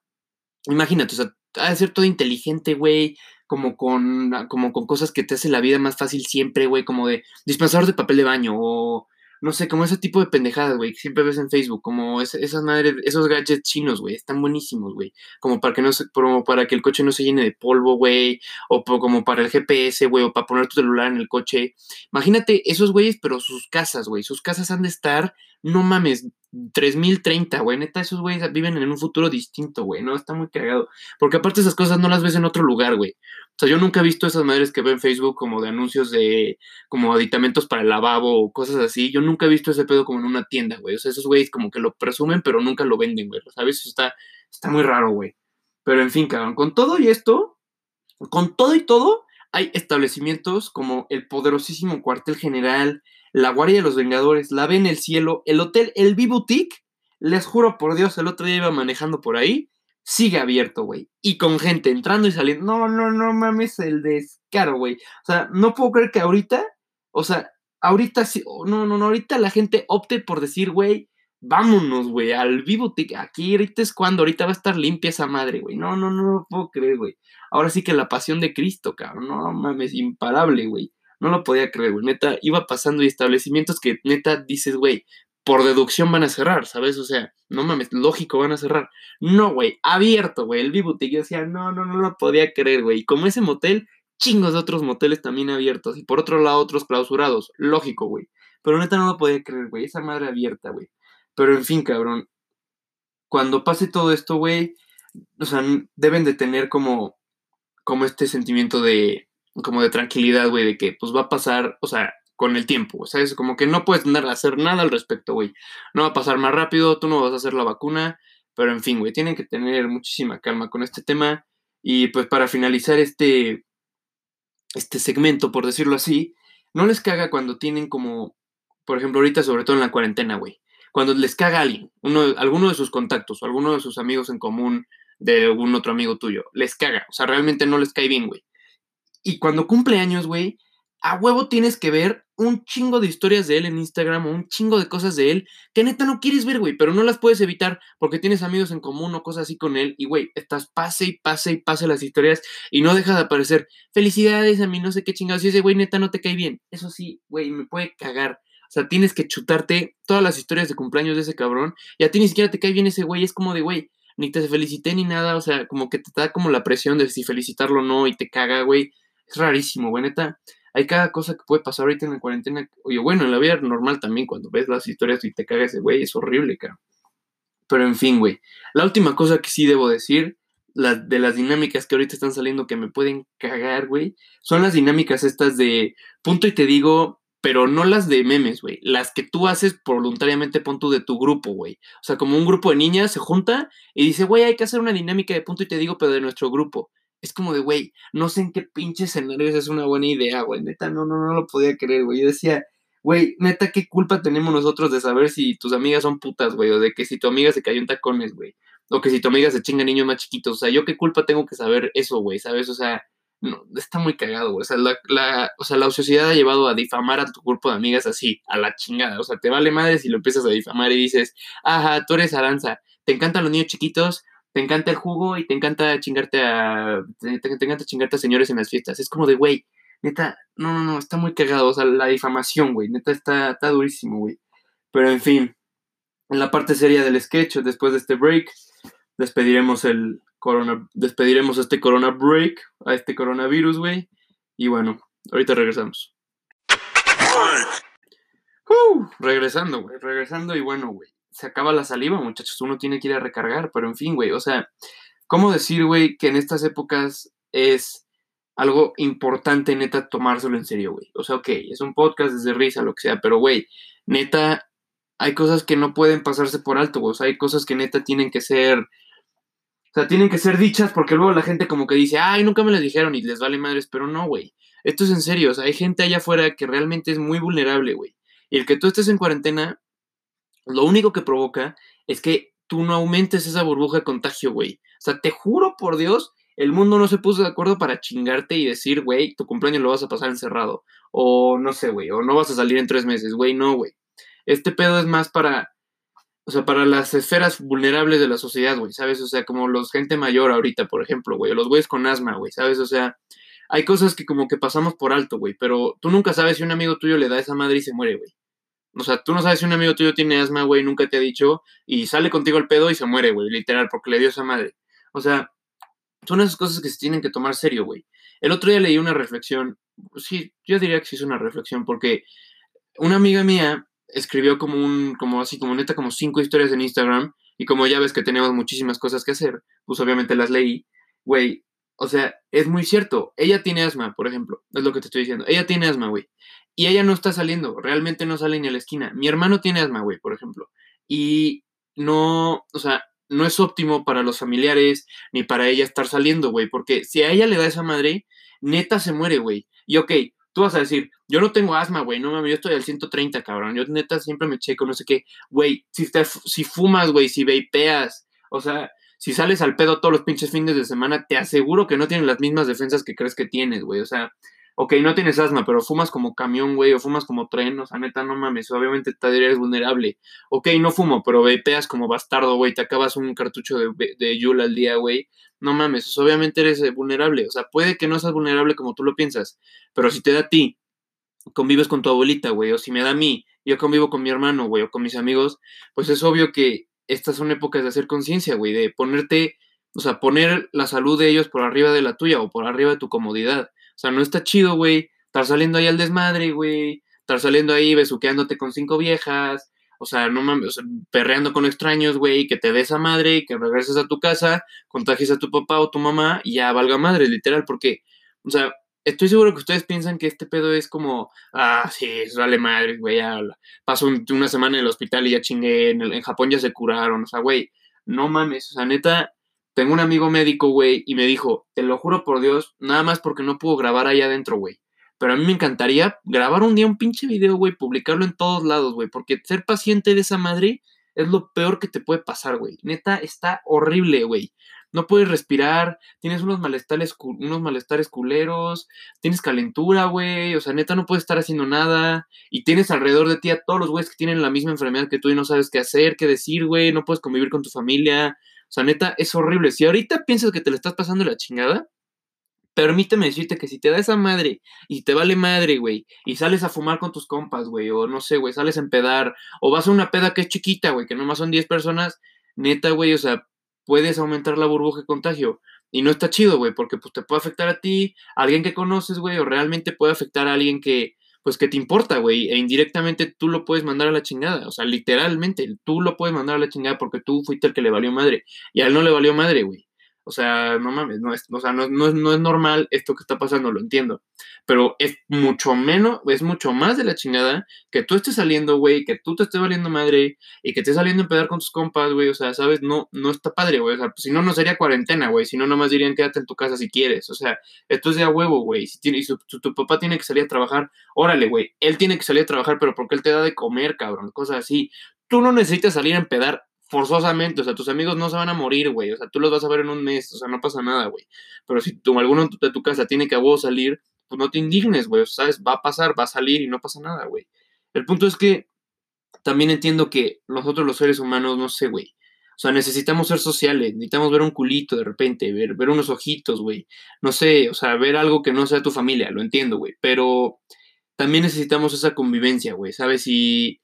imagínate, o sea, ha de ser todo inteligente, güey. Como con, como con cosas que te hacen la vida más fácil siempre, güey. Como de dispensador de papel de baño o no sé, como ese tipo de pendejadas, güey, que siempre ves en Facebook, como esas madres, esos gadgets chinos, güey, están buenísimos, güey, como para que no se, como para que el coche no se llene de polvo, güey, o como para el GPS, güey, o para poner tu celular en el coche. Imagínate esos güeyes, pero sus casas, güey, sus casas han de estar, no mames, 3030, güey, neta, esos güeyes viven en un futuro distinto, güey, ¿no? Está muy cagado, porque aparte esas cosas no las ves en otro lugar, güey. O sea, yo nunca he visto esas madres que veo en Facebook como de anuncios de como aditamentos para el lavabo o cosas así. Yo nunca he visto ese pedo como en una tienda, güey. O sea, esos güeyes como que lo presumen, pero nunca lo venden, güey. ¿Sabes? Eso está, está muy raro, güey. Pero en fin, cabrón, con todo y esto, con todo y todo, hay establecimientos como el poderosísimo cuartel general, la Guardia de los Vengadores, la Ve en el Cielo, el hotel, el B-Boutique, les juro por Dios, el otro día iba manejando por ahí, sigue abierto, güey. Y con gente entrando y saliendo. No, no, no mames el descaro, güey. O sea, no puedo creer que ahorita, o sea, ahorita sí, no, no, no, ahorita la gente opte por decir, güey, vámonos, güey, al vivo. Aquí ahorita es cuando, ahorita va a estar limpia esa madre, güey. No, no, no, no puedo creer, güey. Ahora sí que la pasión de Cristo, cabrón. No mames, imparable, güey. No lo podía creer, güey. Neta, iba pasando y establecimientos que neta dices, güey, por deducción van a cerrar, ¿sabes? O sea, no mames, lógico, van a cerrar. No, güey, abierto, güey, el vivo. Yo decía, no, no, no lo podía creer, güey. Y como ese motel, chingos de otros moteles también abiertos. Y por otro lado, otros clausurados. Lógico, güey. Pero neta no lo podía creer, güey. Esa madre abierta, güey. Pero en fin, cabrón. Cuando pase todo esto, güey, o sea, deben de tener como, como este sentimiento de, como de tranquilidad, güey, de que pues va a pasar, o sea, con el tiempo, ¿sabes? Como que no puedes andar a hacer nada al respecto, güey. No va a pasar más rápido, tú no vas a hacer la vacuna, pero en fin, güey, tienen que tener muchísima calma con este tema. Y pues para finalizar este, este segmento, por decirlo así, no les caga cuando tienen como, por ejemplo, ahorita sobre todo en la cuarentena, güey cuando les caga alguien, uno, alguno de sus contactos o alguno de sus amigos en común de algún otro amigo tuyo, les caga, o sea, realmente no les cae bien, güey. Y cuando cumple años, güey, a huevo tienes que ver un chingo de historias de él en Instagram o un chingo de cosas de él que neta no quieres ver, güey, pero no las puedes evitar porque tienes amigos en común o cosas así con él y, güey, estás pase y pase y pase las historias y no deja de aparecer felicidades a mí, no sé qué chingados, y ese güey neta no te cae bien. Eso sí, güey, me puede cagar. O sea, tienes que chutarte todas las historias de cumpleaños de ese cabrón y a ti ni siquiera te cae bien ese güey. Es como de, güey, ni te felicité ni nada. O sea, como que te da como la presión de si felicitarlo o no y te caga, güey. Es rarísimo, güey, neta. Hay cada cosa que puede pasar ahorita en la cuarentena. Oye, bueno, en la vida normal también, cuando ves las historias y te caga ese güey, es horrible, cabrón. Pero en fin, güey. La última cosa que sí debo decir, la, de las dinámicas que ahorita están saliendo que me pueden cagar, güey, son las dinámicas estas de punto y te digo, pero no las de memes, güey. Las que tú haces voluntariamente, pon tú de tu grupo, güey. O sea, como un grupo de niñas se junta y dice, güey, hay que hacer una dinámica de punto y te digo, pero de nuestro grupo. Es como de, güey, no sé en qué pinche escenarios es una buena idea, güey. Neta, no, no, no lo podía creer, güey. Yo decía, güey, neta, ¿qué culpa tenemos nosotros de saber si tus amigas son putas, güey? O de que si tu amiga se cayó en tacones, güey. O que si tu amiga se chinga niños más chiquitos. O sea, ¿yo qué culpa tengo que saber eso, güey? ¿Sabes? O sea, no, está muy cagado, güey. O sea, la, o sea, la ociosidad ha llevado a difamar a tu grupo de amigas así, a la chingada. O sea, te vale madre si lo empiezas a difamar y dices, ajá, tú eres Aranza, te encantan los niños chiquitos, te encanta el jugo y te encanta chingarte a. Te, encanta chingarte a señores en las fiestas. Es como de, güey, neta, no, no, no, está muy cagado. O sea, la difamación, güey, neta, está, está durísimo, güey. Pero en fin, en la parte seria del sketch, después de este break, despediremos el, corona, despediremos este corona break, a este coronavirus, güey. Y bueno, ahorita regresamos. Uh, regresando, güey, regresando y bueno, güey. Se acaba la saliva, muchachos. Uno tiene que ir a recargar, pero en fin, güey. O sea, ¿cómo decir, güey, que en estas épocas es algo importante, neta, tomárselo en serio, güey? O sea, ok, es un podcast desde risa, lo que sea, pero, güey, neta, hay cosas que no pueden pasarse por alto, güey. O sea, hay cosas que neta tienen que ser o sea, tienen que ser dichas porque luego la gente como que dice, ay, nunca me las dijeron y les vale madres, pero no, güey. Esto es en serio, o sea, hay gente allá afuera que realmente es muy vulnerable, güey. Y el que tú estés en cuarentena, lo único que provoca es que tú no aumentes esa burbuja de contagio, güey. O sea, te juro por Dios, el mundo no se puso de acuerdo para chingarte y decir, güey, tu cumpleaños lo vas a pasar encerrado. O no sé, güey, o no vas a salir en tres meses, güey, no, güey. Este pedo es más para o sea, para las esferas vulnerables de la sociedad, güey, ¿sabes? O sea, como los gente mayor ahorita, por ejemplo, güey, los güeyes con asma, güey, ¿sabes? O sea, hay cosas que como que pasamos por alto, güey, pero tú nunca sabes si un amigo tuyo le da esa madre y se muere, güey. O sea, tú no sabes si un amigo tuyo tiene asma, güey, nunca te ha dicho y sale contigo al pedo y se muere, güey, literal, porque le dio esa madre. O sea, son esas cosas que se tienen que tomar serio, güey. El otro día leí una reflexión, sí, yo diría que sí es una reflexión, porque una amiga mía escribió como un, como así, como neta, como cinco historias en Instagram. Y como ya ves que tenemos muchísimas cosas que hacer, pues obviamente las leí. Güey, o sea, es muy cierto. Ella tiene asma, por ejemplo. Es lo que te estoy diciendo. Ella tiene asma, güey. Y ella no está saliendo. Realmente no sale ni a la esquina. Mi hermano tiene asma, güey, por ejemplo. Y no, o sea, no es óptimo para los familiares ni para ella estar saliendo, güey. Porque si a ella le da esa madre, neta se muere, güey. Y ok, tú vas a decir, yo no tengo asma, güey, no mames, yo estoy al 130, cabrón. Yo neta siempre me checo, no sé qué. Güey, si, si fumas, güey, si vapeas, o sea, si sales al pedo todos los pinches fines de semana, te aseguro que no tienes las mismas defensas que crees que tienes, güey. O sea, ok, no tienes asma, pero fumas como camión, güey, o fumas como tren, o sea, neta, no mames, obviamente te eres vulnerable. Ok, no fumo, pero vapeas como bastardo, güey, te acabas un cartucho de, de al día, güey. No mames, obviamente eres eh, vulnerable. O sea, puede que no seas vulnerable como tú lo piensas, pero si te da a ti, convives con tu abuelita, güey, o si me da a mí, yo convivo con mi hermano, güey, o con mis amigos, pues es obvio que estas son épocas de hacer conciencia, güey, de ponerte, o sea, poner la salud de ellos por arriba de la tuya o por arriba de tu comodidad. O sea, no está chido, güey, estar saliendo ahí al desmadre, güey, estar saliendo ahí besuqueándote con cinco viejas, o sea, no mames, perreando con extraños, güey, que te des a madre, que regreses a tu casa, contagies a tu papá o tu mamá y ya valga madre, literal, porque, o sea, estoy seguro que ustedes piensan que este pedo es como, ah, sí, vale madre, güey, ya paso una semana en el hospital y ya chingué, en, en Japón ya se curaron, o sea, güey, no mames, o sea, neta, tengo un amigo médico, güey, y me dijo, te lo juro por Dios, nada más porque no puedo grabar ahí adentro, güey. Pero a mí me encantaría grabar un día un pinche video, güey, publicarlo en todos lados, güey, porque ser paciente de esa madre es lo peor que te puede pasar, güey. Neta, está horrible, güey no puedes respirar, tienes unos malestares, unos malestares culeros, tienes calentura, güey, o sea, neta no puedes estar haciendo nada, y tienes alrededor de ti a todos los güeyes que tienen la misma enfermedad que tú y no sabes qué hacer, qué decir, güey, no puedes convivir con tu familia, sea, neta, es horrible. Si ahorita piensas que te le estás pasando la chingada, permíteme decirte que si te da esa madre y te vale madre, güey, y sales a fumar con tus compas, güey, o no sé, güey, sales a empedar, o vas a una peda que es chiquita, güey, que nomás son 10 personas, neta, güey, o sea, puedes aumentar la burbuja de contagio. Y no está chido, güey, porque pues te puede afectar a ti, a alguien que conoces, güey, o realmente puede afectar a alguien que, pues que te importa, güey, e indirectamente tú lo puedes mandar a la chingada, o sea, literalmente, tú lo puedes mandar a la chingada porque tú fuiste el que le valió madre, y a él no le valió madre, güey. O sea, no mames, no es, o sea, no, no, es normal esto que está pasando, lo entiendo. Pero es mucho menos, es mucho más de la chingada que tú estés saliendo, güey, que tú te estés valiendo madre y que estés saliendo a empedar con tus compas, güey, o sea, ¿sabes? No, no está padre, güey, o sea, si no, no sería cuarentena, güey, si no, nomás dirían quédate en tu casa si quieres, o sea, esto es de a huevo, güey, si tiene, tu, papá tiene que salir a trabajar, órale, güey, él tiene que salir a trabajar, pero porque él te da de comer, cabrón, cosas así. Tú no necesitas salir a empedar forzosamente, o sea, tus amigos no se van a morir, güey, o sea, tú los vas a ver en un mes, o sea, no pasa nada, güey. Pero si tú, alguno de tu casa tiene que salir, pues no te indignes, güey, ¿sabes? Va a pasar, va a salir y no pasa nada, güey. El punto es que también entiendo que nosotros los seres humanos, no sé, güey. O sea, necesitamos ser sociales, necesitamos ver un culito de repente, ver, ver unos ojitos, güey. No sé, o sea, ver algo que no sea tu familia, lo entiendo, güey. Pero también necesitamos esa convivencia, güey, ¿sabes? Y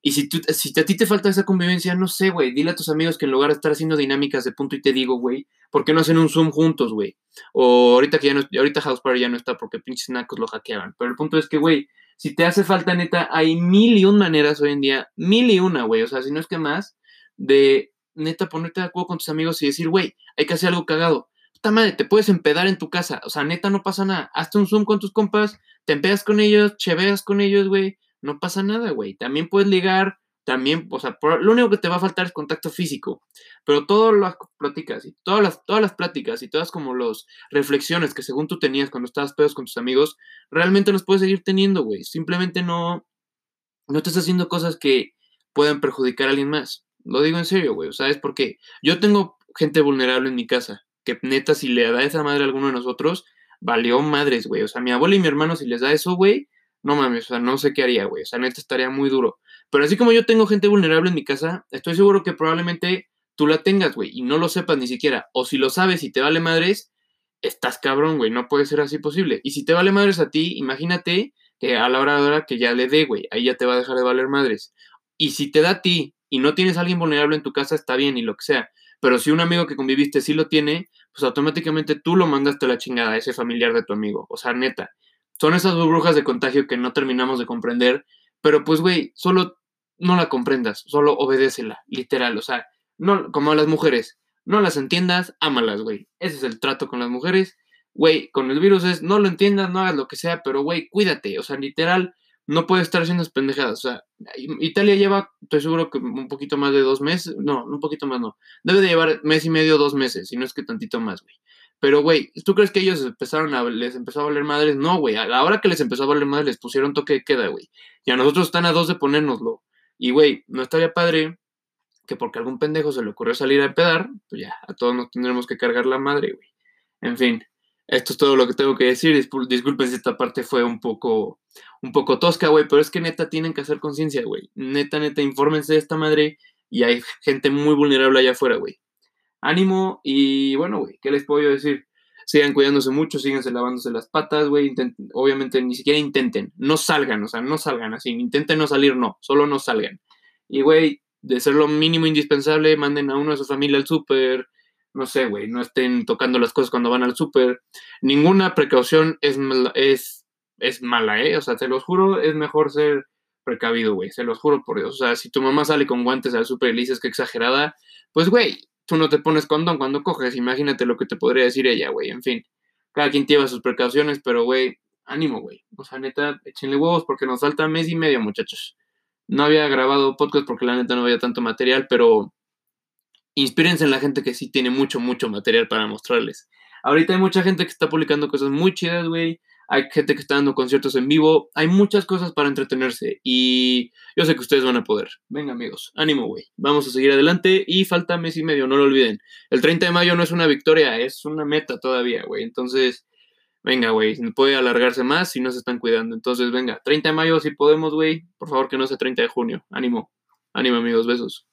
y si, tú, si a ti te falta esa convivencia, no sé, güey, dile a tus amigos que en lugar de estar haciendo dinámicas de punto y te digo, güey, ¿por qué no hacen un Zoom juntos, güey? O ahorita que ya no, ahorita House Party ya no está porque pinches nacos lo hackeaban. Pero el punto es que, güey, si te hace falta, neta, hay mil y un maneras hoy en día, mil y una, güey, o sea, si no es que más, de, neta, ponerte de acuerdo con tus amigos y decir, güey, hay que hacer algo cagado. Puta madre, te puedes empedar en tu casa, o sea, neta, no pasa nada. Hazte un Zoom con tus compas, te empedas con ellos, cheveas con ellos, güey no pasa nada, güey. También puedes ligar, también, o sea, lo único que te va a faltar es contacto físico, pero todas las pláticas y todas las, todas las pláticas y todas como las reflexiones que según tú tenías cuando estabas pedos con tus amigos, realmente los puedes seguir teniendo, güey. Simplemente no, no estás haciendo cosas que puedan perjudicar a alguien más. Lo digo en serio, güey. ¿Sabes por qué? Yo tengo gente vulnerable en mi casa, que neta, si le da esa madre a alguno de nosotros, valió madres, güey. O sea, mi abuela y mi hermano, si les da eso, güey, no mames, o sea, no sé qué haría, güey. O sea, neta estaría muy duro. Pero así como yo tengo gente vulnerable en mi casa, estoy seguro que probablemente tú la tengas, güey, y no lo sepas ni siquiera. O si lo sabes y te vale madres, estás cabrón, güey. No puede ser así posible. Y si te vale madres a ti, imagínate que a la hora de que ya le dé, güey, ahí ya te va a dejar de valer madres. Y si te da a ti y no tienes a alguien vulnerable en tu casa, está bien y lo que sea. Pero si un amigo que conviviste sí lo tiene, pues automáticamente tú lo mandaste a la chingada a ese familiar de tu amigo. O sea, neta. Son esas burbujas de contagio que no terminamos de comprender, pero pues, güey, solo no la comprendas, solo obedécela, literal, o sea, no como a las mujeres, no las entiendas, ámalas, güey. Ese es el trato con las mujeres. Güey, con el virus es, no lo entiendas, no hagas lo que sea, pero güey, cuídate, o sea, literal, no puedes estar haciendo pendejadas. O sea, Italia lleva, estoy seguro que un poquito más de dos meses, no, un poquito más no. Debe de llevar mes y medio, dos meses, si no es que tantito más, güey. Pero, güey, ¿tú crees que ellos empezaron a, les empezó a valer madres? No, güey. A la hora que les empezó a valer madres, les pusieron toque de queda, güey. Y a nosotros están a dos de ponérnoslo. Y, güey, no estaría padre que porque algún pendejo se le ocurrió salir a empedar, pues ya, a todos nos tendremos que cargar la madre, güey. En fin, esto es todo lo que tengo que decir. Disculpen si esta parte fue un poco, un poco tosca, güey, pero es que neta tienen que hacer conciencia, güey. Neta, neta, infórmense de esta madre y hay gente muy vulnerable allá afuera, güey. Ánimo y bueno, güey, ¿qué les puedo decir? Sigan cuidándose mucho, síganse lavándose las patas, güey. Obviamente ni siquiera intenten, no salgan, o sea, no salgan así. Intenten no salir, no, solo no salgan. Y, güey, de ser lo mínimo indispensable, manden a uno de su familia al súper, no sé, güey, no estén tocando las cosas cuando van al súper. Ninguna precaución es, es, es mala, ¿eh? O sea, te lo juro, es mejor ser precavido, güey, se los juro por Dios. O sea, si tu mamá sale con guantes al súper y le dices que exagerada, pues, güey, tú no te pones condón cuando coges, imagínate lo que te podría decir ella, güey, en fin. Cada quien lleva sus precauciones, pero, güey, ánimo, güey. O sea, neta, échenle huevos porque nos falta mes y medio, muchachos. No había grabado podcast porque la neta no había tanto material, pero inspírense en la gente que sí tiene mucho, mucho material para mostrarles. Ahorita hay mucha gente que está publicando cosas muy chidas, güey. Hay gente que está dando conciertos en vivo. Hay muchas cosas para entretenerse. Y yo sé que ustedes van a poder. Venga, amigos. Ánimo, güey. Vamos a seguir adelante. Y falta mes y medio, no lo olviden. El 30 de mayo no es una victoria, es una meta todavía, güey. Entonces, venga, güey. Puede alargarse más si no se están cuidando. Entonces, venga. 30 de mayo si podemos, güey. Por favor, que no sea 30 de junio. Ánimo. Ánimo, amigos. Besos.